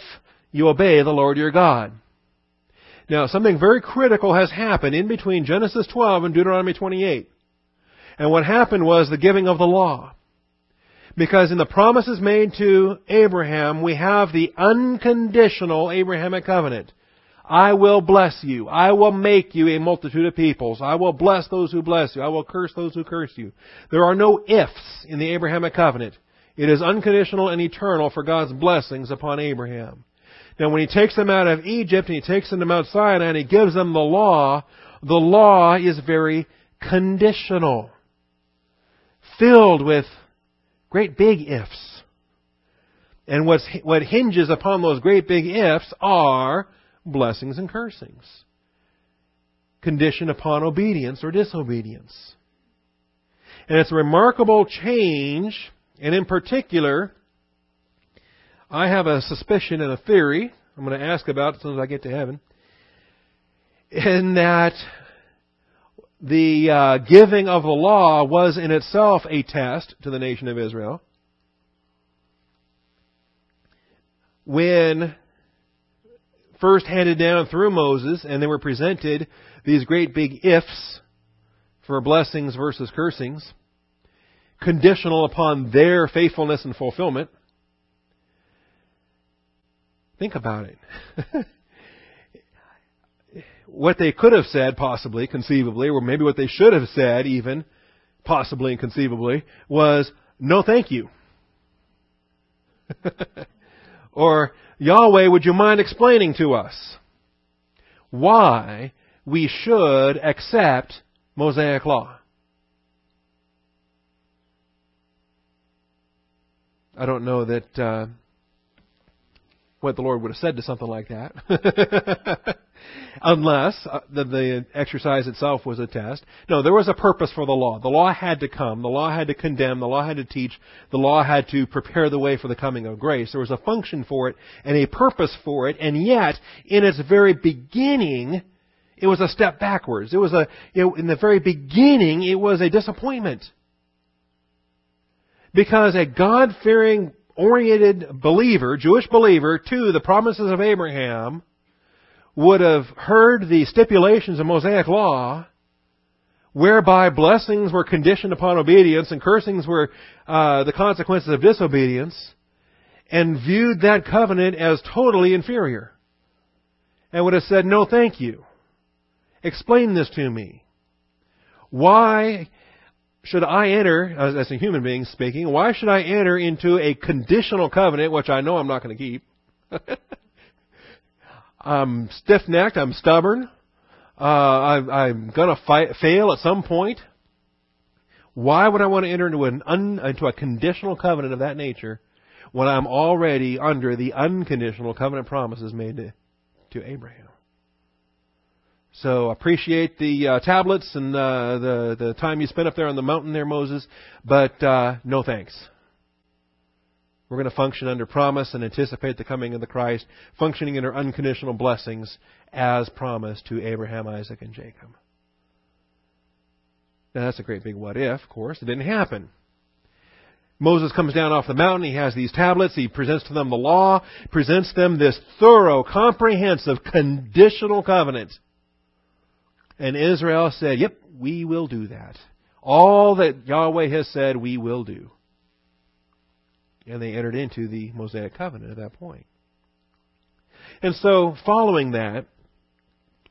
Speaker 1: you obey the Lord your God. Now, something very critical has happened in between Genesis 12 and Deuteronomy 28. And what happened was the giving of the law. Because in the promises made to Abraham, we have the unconditional Abrahamic covenant. I will bless you. I will make you a multitude of peoples. I will bless those who bless you. I will curse those who curse you. There are no ifs in the Abrahamic covenant. It is unconditional and eternal for God's blessings upon Abraham. Now when he takes them out of Egypt and he takes them to Mount Sinai and he gives them the law, the law is very conditional. Filled with Great big ifs. And what's, what hinges upon those great big ifs are blessings and cursings. Conditioned upon obedience or disobedience. And it's a remarkable change, and in particular, I have a suspicion and a theory I'm going to ask about as soon as I get to heaven, in that the uh, giving of the law was in itself a test to the nation of Israel. When first handed down through Moses, and they were presented these great big ifs for blessings versus cursings, conditional upon their faithfulness and fulfillment. Think about it. <laughs> what they could have said, possibly, conceivably, or maybe what they should have said, even, possibly and conceivably, was, no thank you. <laughs> or, Yahweh, would you mind explaining to us why we should accept Mosaic law? I don't know that uh, what the Lord would have said to something like that. <laughs> Unless uh, the, the exercise itself was a test. No, there was a purpose for the law. The law had to come. The law had to condemn. The law had to teach. The law had to prepare the way for the coming of grace. There was a function for it and a purpose for it. And yet, in its very beginning, it was a step backwards. It was a, you know, in the very beginning, it was a disappointment. Because a God-fearing oriented believer, Jewish believer, to the promises of Abraham, would have heard the stipulations of Mosaic law, whereby blessings were conditioned upon obedience and cursings were uh, the consequences of disobedience, and viewed that covenant as totally inferior, and would have said, "No, thank you. Explain this to me. Why should I enter, as, a human being speaking, why should I enter into a conditional covenant, which I know I'm not going to keep? <laughs> I'm stiff-necked, I'm stubborn, uh, I, am going to fail at some point. Why would I want to enter into, an un, into a conditional covenant of that nature when I'm already under the unconditional covenant promises made to, to Abraham? So appreciate the uh, tablets and uh, the the time you spent up there on the mountain there, Moses, but uh, no thanks. We're going to function under promise and anticipate the coming of the Christ, functioning under unconditional blessings as promised to Abraham, Isaac, and Jacob. Now that's a great big what if, of course. It didn't happen. Moses comes down off the mountain. He has these tablets. He presents to them the law, presents them this thorough, comprehensive, conditional covenant and Israel said, Yep, we will do that. All that Yahweh has said, we will do. And they entered into the Mosaic covenant at that point. And so, following that,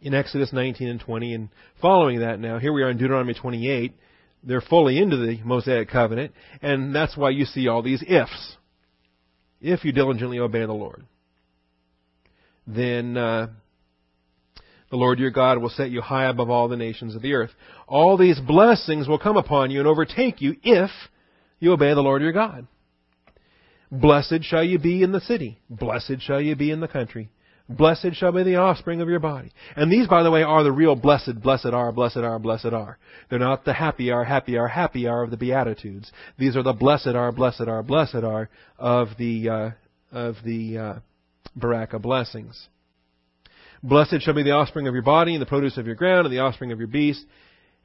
Speaker 1: in Exodus 19 and 20, and following that now, here we are in Deuteronomy 28, they're fully into the Mosaic covenant, and that's why you see all these ifs. If you diligently obey the Lord, then uh, the Lord your God will set you high above all the nations of the earth. All these blessings will come upon you and overtake you if you obey the Lord your God. Blessed shall you be in the city. Blessed shall you be in the country. Blessed shall be the offspring of your body. And these, by the way, are the real blessed, blessed are, blessed are, blessed are. They're not the happy are, happy are, happy are of the Beatitudes. These are the blessed are, blessed are, blessed are of the, uh, of the, uh, Baraka blessings. Blessed shall be the offspring of your body, and the produce of your ground, and the offspring of your beast,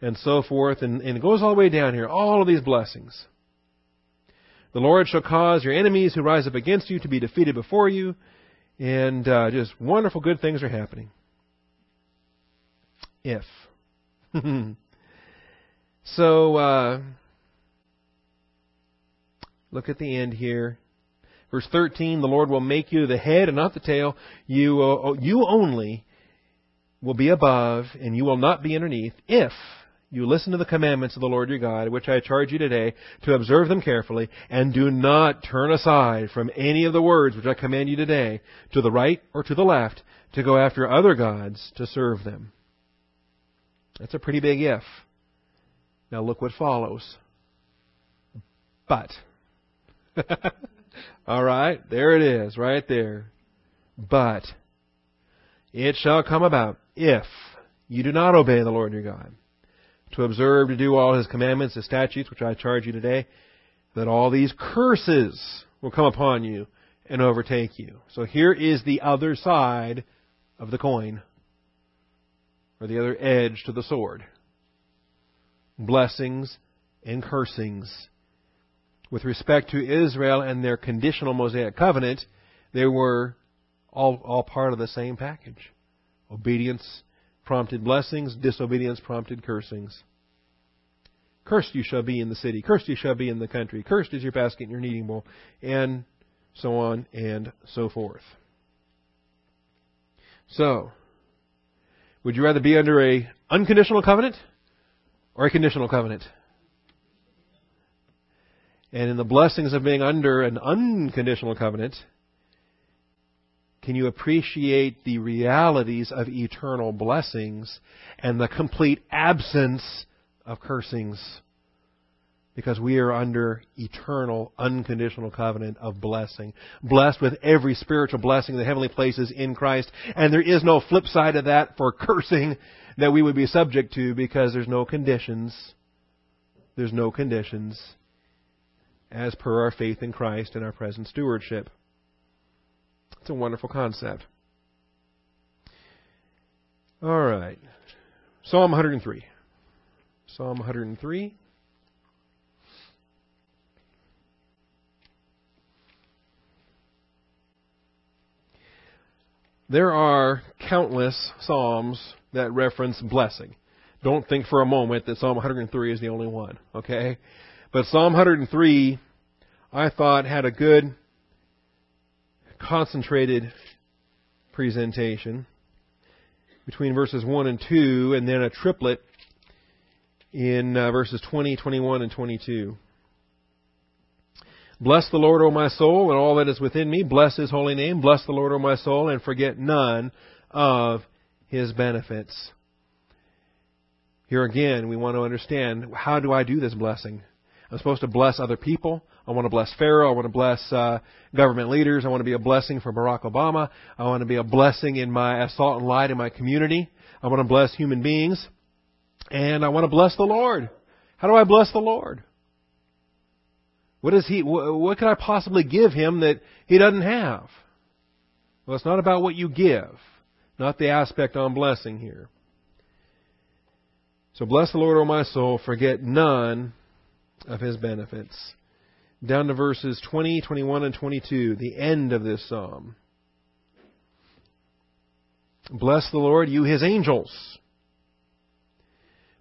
Speaker 1: and so forth. And, and it goes all the way down here. All of these blessings. The Lord shall cause your enemies who rise up against you to be defeated before you. And uh, just wonderful, good things are happening. If. <laughs> so, uh, look at the end here. Verse 13, the Lord will make you the head and not the tail. You, uh, you only will be above and you will not be underneath if you listen to the commandments of the Lord your God, which I charge you today, to observe them carefully, and do not turn aside from any of the words which I command you today, to the right or to the left, to go after other gods to serve them. That's a pretty big if. Now look what follows. But. <laughs> All right, there it is, right there. But it shall come about if you do not obey the Lord your God, to observe to do all his commandments, his statutes, which I charge you today, that all these curses will come upon you and overtake you. So here is the other side of the coin, or the other edge to the sword. Blessings and cursings. With respect to Israel and their conditional Mosaic covenant, they were all, all part of the same package. Obedience prompted blessings, disobedience prompted cursings. Cursed you shall be in the city, cursed you shall be in the country, cursed is your basket and your kneading bowl, and so on and so forth. So, would you rather be under a unconditional covenant or a conditional covenant? And in the blessings of being under an unconditional covenant, can you appreciate the realities of eternal blessings and the complete absence of cursings? Because we are under eternal, unconditional covenant of blessing. Blessed with every spiritual blessing in the heavenly places in Christ. And there is no flip side of that for cursing that we would be subject to because there's no conditions. There's no conditions as per our faith in Christ and our present stewardship. It's a wonderful concept. All right. Psalm 103. Psalm 103. There are countless psalms that reference blessing. Don't think for a moment that Psalm 103 is the only one, okay? But Psalm 103, I thought, had a good concentrated presentation between verses 1 and 2, and then a triplet in uh, verses 20, 21, and 22. Bless the Lord, O my soul, and all that is within me. Bless his holy name. Bless the Lord, O my soul, and forget none of his benefits. Here again, we want to understand how do I do this blessing? I'm supposed to bless other people. I want to bless Pharaoh. I want to bless uh, government leaders. I want to be a blessing for Barack Obama. I want to be a blessing in my salt and light in my community. I want to bless human beings. And I want to bless the Lord. How do I bless the Lord? What is he, what could I possibly give him that he doesn't have? Well, it's not about what you give, not the aspect on blessing here. So bless the Lord, O my soul, forget none of his benefits. Down to verses 20, 21, and 22, the end of this psalm. Bless the Lord, you his angels,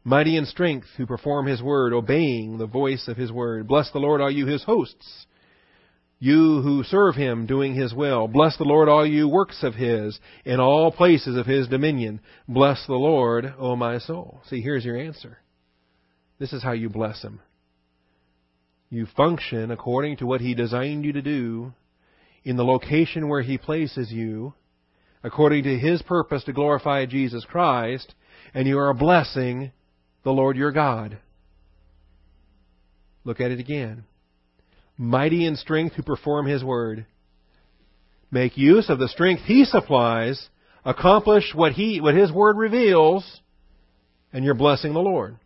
Speaker 1: mighty in strength, who perform his word, obeying the voice of his word. Bless the Lord, all you his hosts, you who serve him, doing his will. Bless the Lord, all you works of his, in all places of his dominion. Bless the Lord, O my soul. See, here's your answer. This is how you bless him. You function according to what He designed you to do in the location where He places you, according to His purpose to glorify Jesus Christ, and you are blessing the Lord your God. Look at it again. Mighty in strength who perform His word. Make use of the strength He supplies, accomplish what He, what His word reveals, and you're blessing the Lord.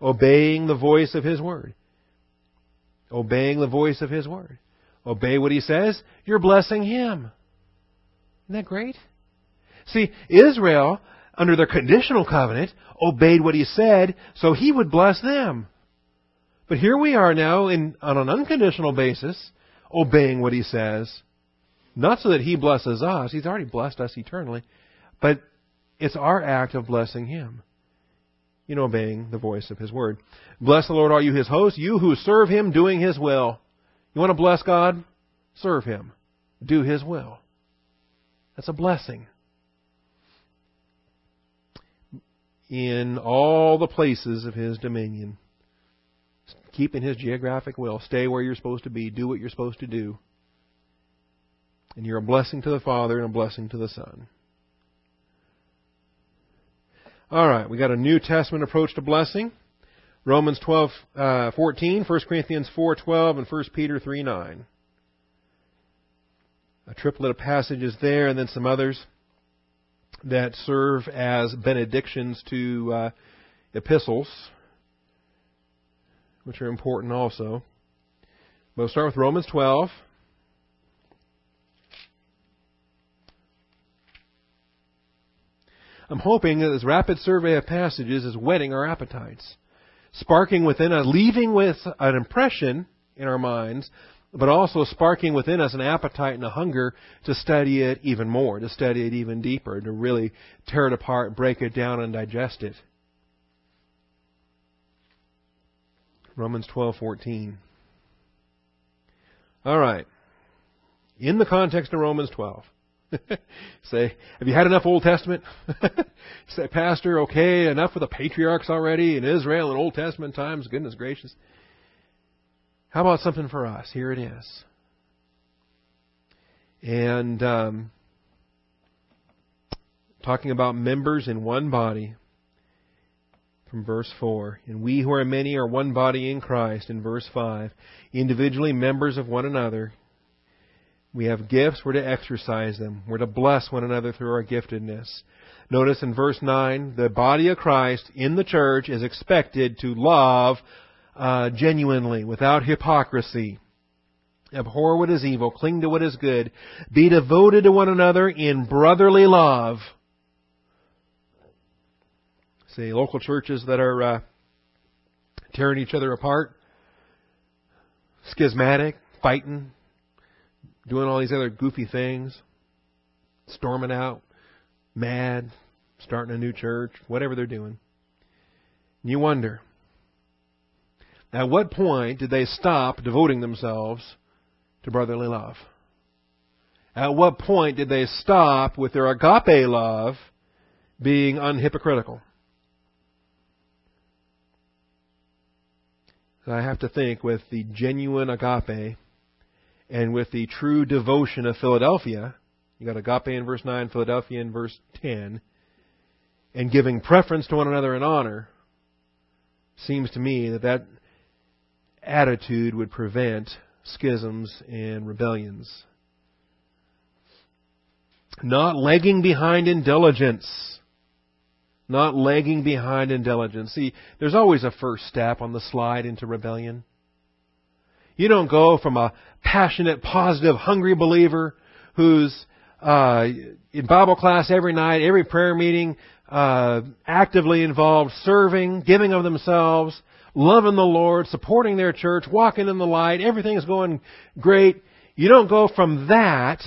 Speaker 1: Obeying the voice of His word. Obeying the voice of His Word. Obey what He says, you're blessing Him. Isn't that great? See, Israel, under their conditional covenant, obeyed what He said so He would bless them. But here we are now in, on an unconditional basis, obeying what He says. Not so that He blesses us, He's already blessed us eternally, but it's our act of blessing Him in obeying the voice of His Word. Bless the Lord, all you His hosts, you who serve Him doing His will. You want to bless God? Serve Him. Do His will. That's a blessing. In all the places of His dominion. Keep in His geographic will. Stay where you're supposed to be. Do what you're supposed to do. And you're a blessing to the Father and a blessing to the Son. All right, we got a New Testament approach to blessing. Romans 12, uh, 14, 1 Corinthians 4, 12, and 1 Peter 3, 9. A triplet of passages there, and then some others that serve as benedictions to uh, epistles, which are important also. We'll start with Romans 12. I'm hoping that this rapid survey of passages is whetting our appetites, sparking within us, leaving with an impression in our minds, but also sparking within us an appetite and a hunger to study it even more, to study it even deeper, to really tear it apart, break it down, and digest it. Romans 12:14. All right. In the context of Romans 12, <laughs> Say, have you had enough Old Testament? <laughs> Say, Pastor, okay, enough of the patriarchs already in Israel in Old Testament times. Goodness gracious. How about something for us? Here it is. And um, talking about members in one body from verse 4. And we who are many are one body in Christ in verse 5. Individually members of one another we have gifts, we're to exercise them. We're to bless one another through our giftedness. Notice in verse 9, the body of Christ in the church is expected to love uh, genuinely, without hypocrisy. Abhor what is evil, cling to what is good, be devoted to one another in brotherly love. See, local churches that are uh, tearing each other apart, schismatic, fighting, doing all these other goofy things, storming out, mad, starting a new church, whatever they're doing. And you wonder, at what point did they stop devoting themselves to brotherly love? At what point did they stop with their agape love being unhypocritical? I have to think with the genuine agape and with the true devotion of Philadelphia, you got agape in verse 9, Philadelphia in verse 10, and giving preference to one another in honor, seems to me that that attitude would prevent schisms and rebellions. Not lagging behind in diligence. Not lagging behind in diligence. See, there's always a first step on the slide into rebellion. You don't go from a passionate, positive, hungry believer who's uh, in Bible class every night, every prayer meeting, uh, actively involved, serving, giving of themselves, loving the Lord, supporting their church, walking in the light, everything is going great. You don't go from that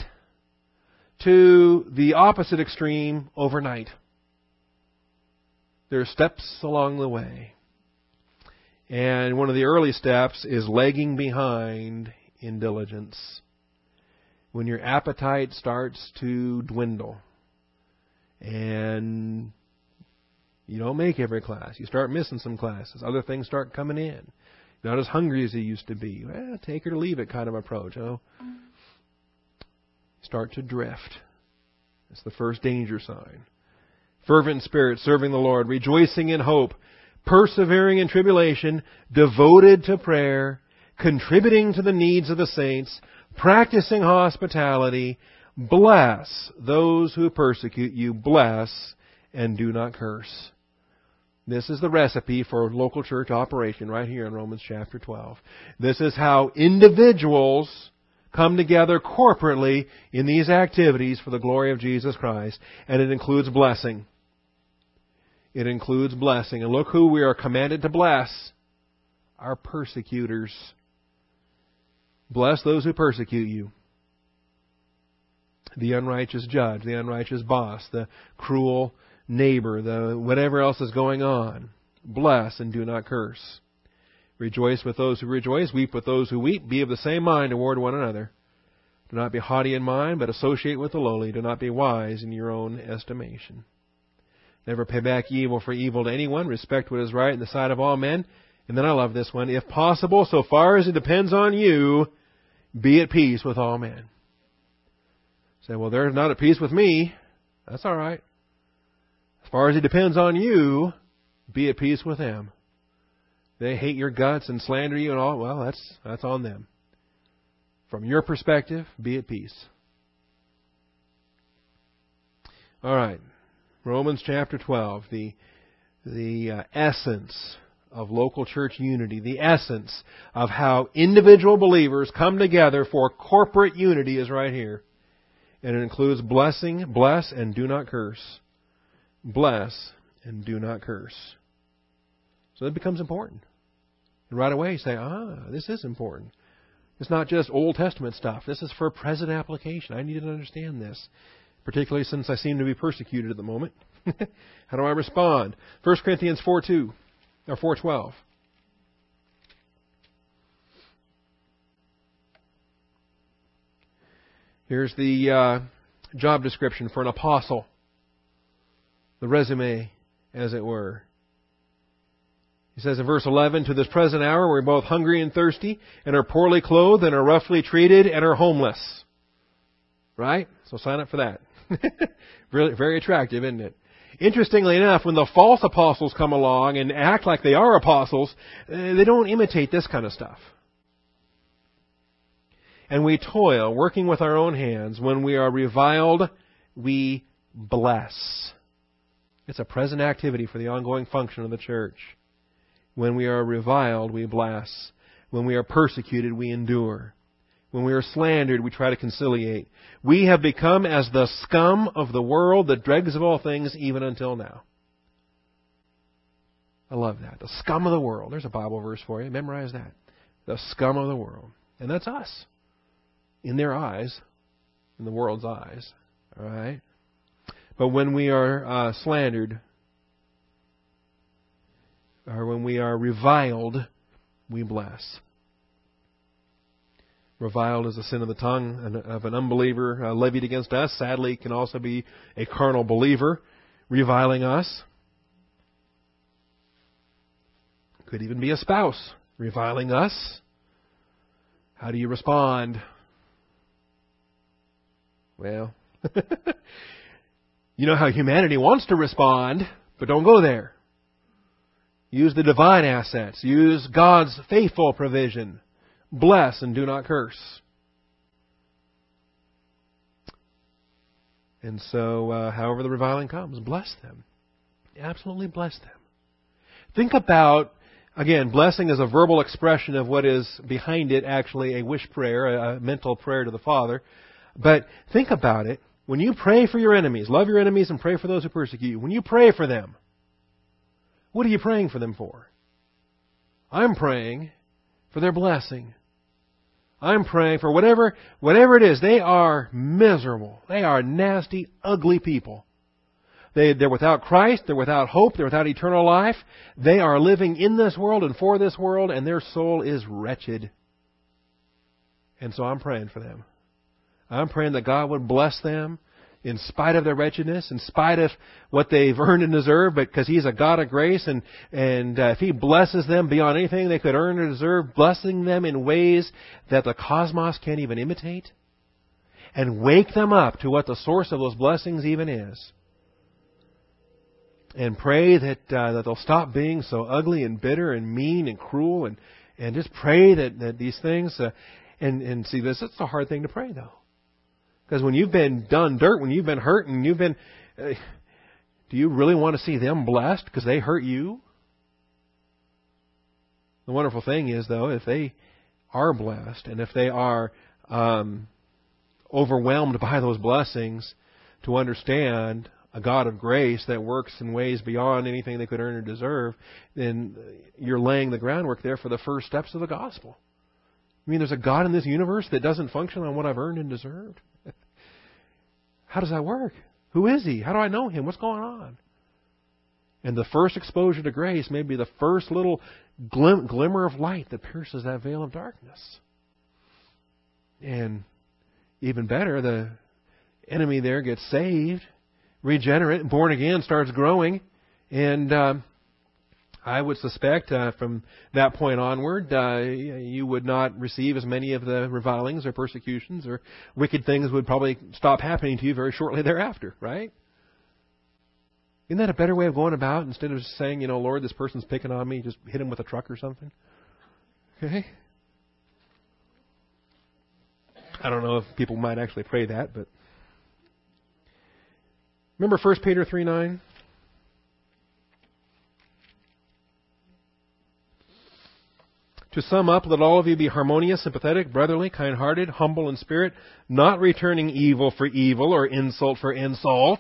Speaker 1: to the opposite extreme overnight. There are steps along the way. And one of the early steps is lagging behind in diligence. When your appetite starts to dwindle and you don't make every class, you start missing some classes, other things start coming in. You're not as hungry as you used to be. Well, take or leave it kind of approach. Oh, start to drift. It's the first danger sign. Fervent spirit, serving the Lord, rejoicing in hope, persevering in tribulation, devoted to prayer, contributing to the needs of the saints, practicing hospitality, bless those who persecute you, bless and do not curse. This is the recipe for local church operation right here in Romans chapter 12. This is how individuals come together corporately in these activities for the glory of Jesus Christ, and it includes blessing. It includes blessing. And look who we are commanded to bless our persecutors. Bless those who persecute you. The unrighteous judge, the unrighteous boss, the cruel neighbor, the whatever else is going on. Bless and do not curse. Rejoice with those who rejoice, weep with those who weep, be of the same mind toward one another. Do not be haughty in mind, but associate with the lowly. Do not be wise in your own estimation. Never pay back evil for evil to anyone. Respect what is right in the sight of all men. And then I love this one. If possible, so far as it depends on you, be at peace with all men. Say, well, they're not at peace with me. That's all right. As far as it depends on you, be at peace with them. they hate your guts and slander you and all, well, that's that's on them. From your perspective, be at peace. All right. Romans chapter 12, the the uh, essence of local church unity, the essence of how individual believers come together for corporate unity is right here. And it includes blessing, bless, and do not curse. Bless and do not curse. So it becomes important. And right away you say, ah, this is important. It's not just Old Testament stuff. This is for present application. I need to understand this, particularly since I seem to be persecuted at the moment. <laughs> How do I respond? 1 Corinthians 4 2 or 412. Here's the uh, job description for an apostle, the resume, as it were. He says in verse 11, To this present hour we're both hungry and thirsty, and are poorly clothed, and are roughly treated, and are homeless. Right? So sign up for that. <laughs> really, very attractive, isn't it? Interestingly enough, when the false apostles come along and act like they are apostles, eh, they don't imitate this kind of stuff. And we toil, working with our own hands. When we are reviled, we bless. It's a present activity for the ongoing function of the church. When we are reviled, we bless. When we are persecuted, we endure. When we are slandered, we try to conciliate. We have become as the scum of the world, the dregs of all things, even until now. I love that. The scum of the world. There's a Bible verse for you. Memorize that. The scum of the world. And that's us. In their eyes. In the world's eyes. All right? But when we are uh, slandered, or when we are reviled, we bless. Reviled is a sin of the tongue of an unbeliever uh, levied against us. Sadly, can also be a carnal believer reviling us. Could even be a spouse reviling us. How do you respond? Well, <laughs> you know how humanity wants to respond, but don't go there. Use the divine assets. Use God's faithful provision. Bless and do not curse. And so, uh, however the reviling comes, bless them. Absolutely bless them. Think about, again, blessing is a verbal expression of what is behind it actually a wish prayer, a, a mental prayer to the Father. But think about it. When you pray for your enemies, love your enemies and pray for those who persecute you. When you pray for them, what are you praying for them for? I'm praying for their blessing. I'm praying for whatever, whatever it is. They are miserable. They are nasty, ugly people. They, they're without Christ. They're without hope. They're without eternal life. They are living in this world and for this world, and their soul is wretched. And so I'm praying for them. I'm praying that God would bless them in spite of their wretchedness, in spite of what they've <laughs> earned and deserved, but because He's a God of grace, and and uh, if He blesses them beyond anything they could earn or deserve, blessing them in ways that the cosmos can't even imitate, and wake them up to what the source of those blessings even is, and pray that uh, that they'll stop being so ugly and bitter and mean and cruel, and and just pray that that these things, uh, and and see this, it's a hard thing to pray though. Because when you've been done dirt, when you've been hurt, and you've been, uh, do you really want to see them blessed because they hurt you? The wonderful thing is, though, if they are blessed and if they are um, overwhelmed by those blessings, to understand a God of grace that works in ways beyond anything they could earn or deserve, then you're laying the groundwork there for the first steps of the gospel. I mean, there's a God in this universe that doesn't function on what I've earned and deserved. How does that work? Who is he? How do I know him? What's going on? And the first exposure to grace may be the first little glim- glimmer of light that pierces that veil of darkness. And even better, the enemy there gets saved, regenerate, born again, starts growing, and um, I would suspect uh, from that point onward, uh, you would not receive as many of the revilings or persecutions or wicked things would probably stop happening to you very shortly thereafter, right? Isn't that a better way of going about instead of just saying, you know, Lord, this person's picking on me, just hit him with a truck or something? Okay? I don't know if people might actually pray that, but remember 1 Peter 3 9? To sum up, let all of you be harmonious, sympathetic, brotherly, kind hearted, humble in spirit, not returning evil for evil or insult for insult.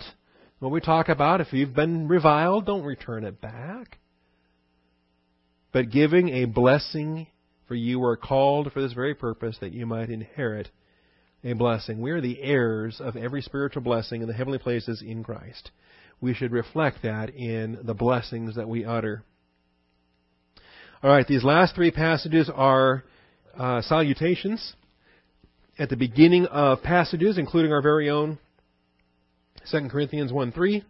Speaker 1: What we talk about, if you've been reviled, don't return it back. But giving a blessing, for you are called for this very purpose, that you might inherit a blessing. We are the heirs of every spiritual blessing in the heavenly places in Christ. We should reflect that in the blessings that we utter. All right, these last three passages are uh, salutations at the beginning of passages, including our very own 2 Corinthians 1 3.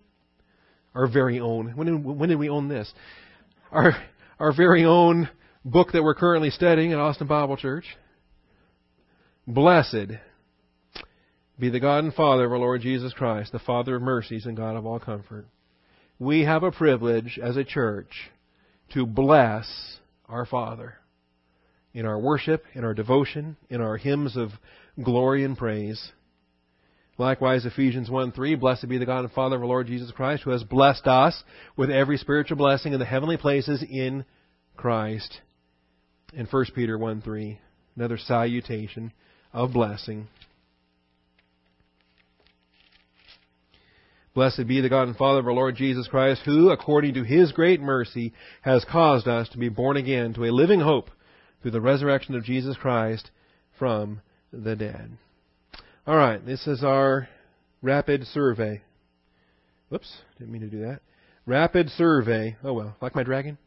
Speaker 1: Our very own. When did, when did we own this? Our, our very own book that we're currently studying at Austin Bible Church. Blessed be the God and Father of our Lord Jesus Christ, the Father of mercies and God of all comfort. We have a privilege as a church to bless our Father in our worship, in our devotion, in our hymns of glory and praise. Likewise, Ephesians 1 3, Blessed be the God and Father of our Lord Jesus Christ, who has blessed us with every spiritual blessing in the heavenly places in Christ. And 1 Peter 1 3, another salutation of blessing. Blessed be the God and Father of our Lord Jesus Christ, who, according to his great mercy, has caused us to be born again to a living hope through the resurrection of Jesus Christ from the dead. All right, this is our rapid survey. Whoops, didn't mean to do that. Rapid survey. Oh well, like my dragon?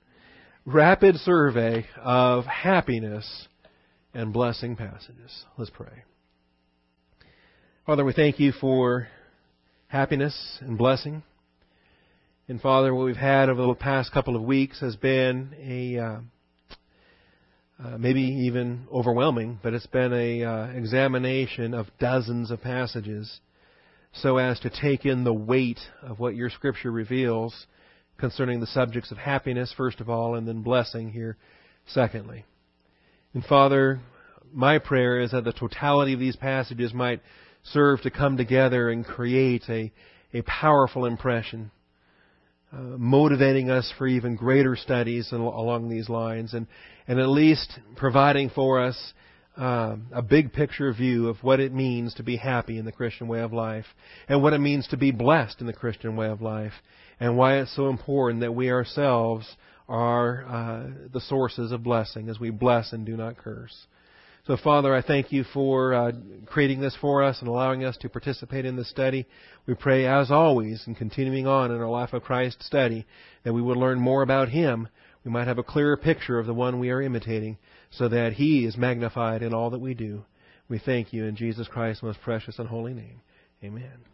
Speaker 1: Rapid survey of happiness and blessing passages. Let's pray. Father, we thank you for happiness and blessing. And Father, what we've had over the past couple of weeks has been a uh, uh, maybe even overwhelming, but it's been a uh, examination of dozens of passages, so as to take in the weight of what Your Scripture reveals concerning the subjects of happiness, first of all, and then blessing here, secondly. And Father, my prayer is that the totality of these passages might serve to come together and create a, a powerful impression, uh, motivating us for even greater studies along these lines, and, and at least providing for us uh, a big picture view of what it means to be happy in the Christian way of life, and what it means to be blessed in the Christian way of life, and why it's so important that we ourselves are uh, the sources of blessing as we bless and do not curse. So, Father, I thank you for uh, creating this for us and allowing us to participate in this study. We pray, as always, and continuing on in our Life of Christ study, that we would learn more about Him. We might have a clearer picture of the one we are imitating, so that He is magnified in all that we do. We thank you in Jesus Christ's most precious and holy name. Amen.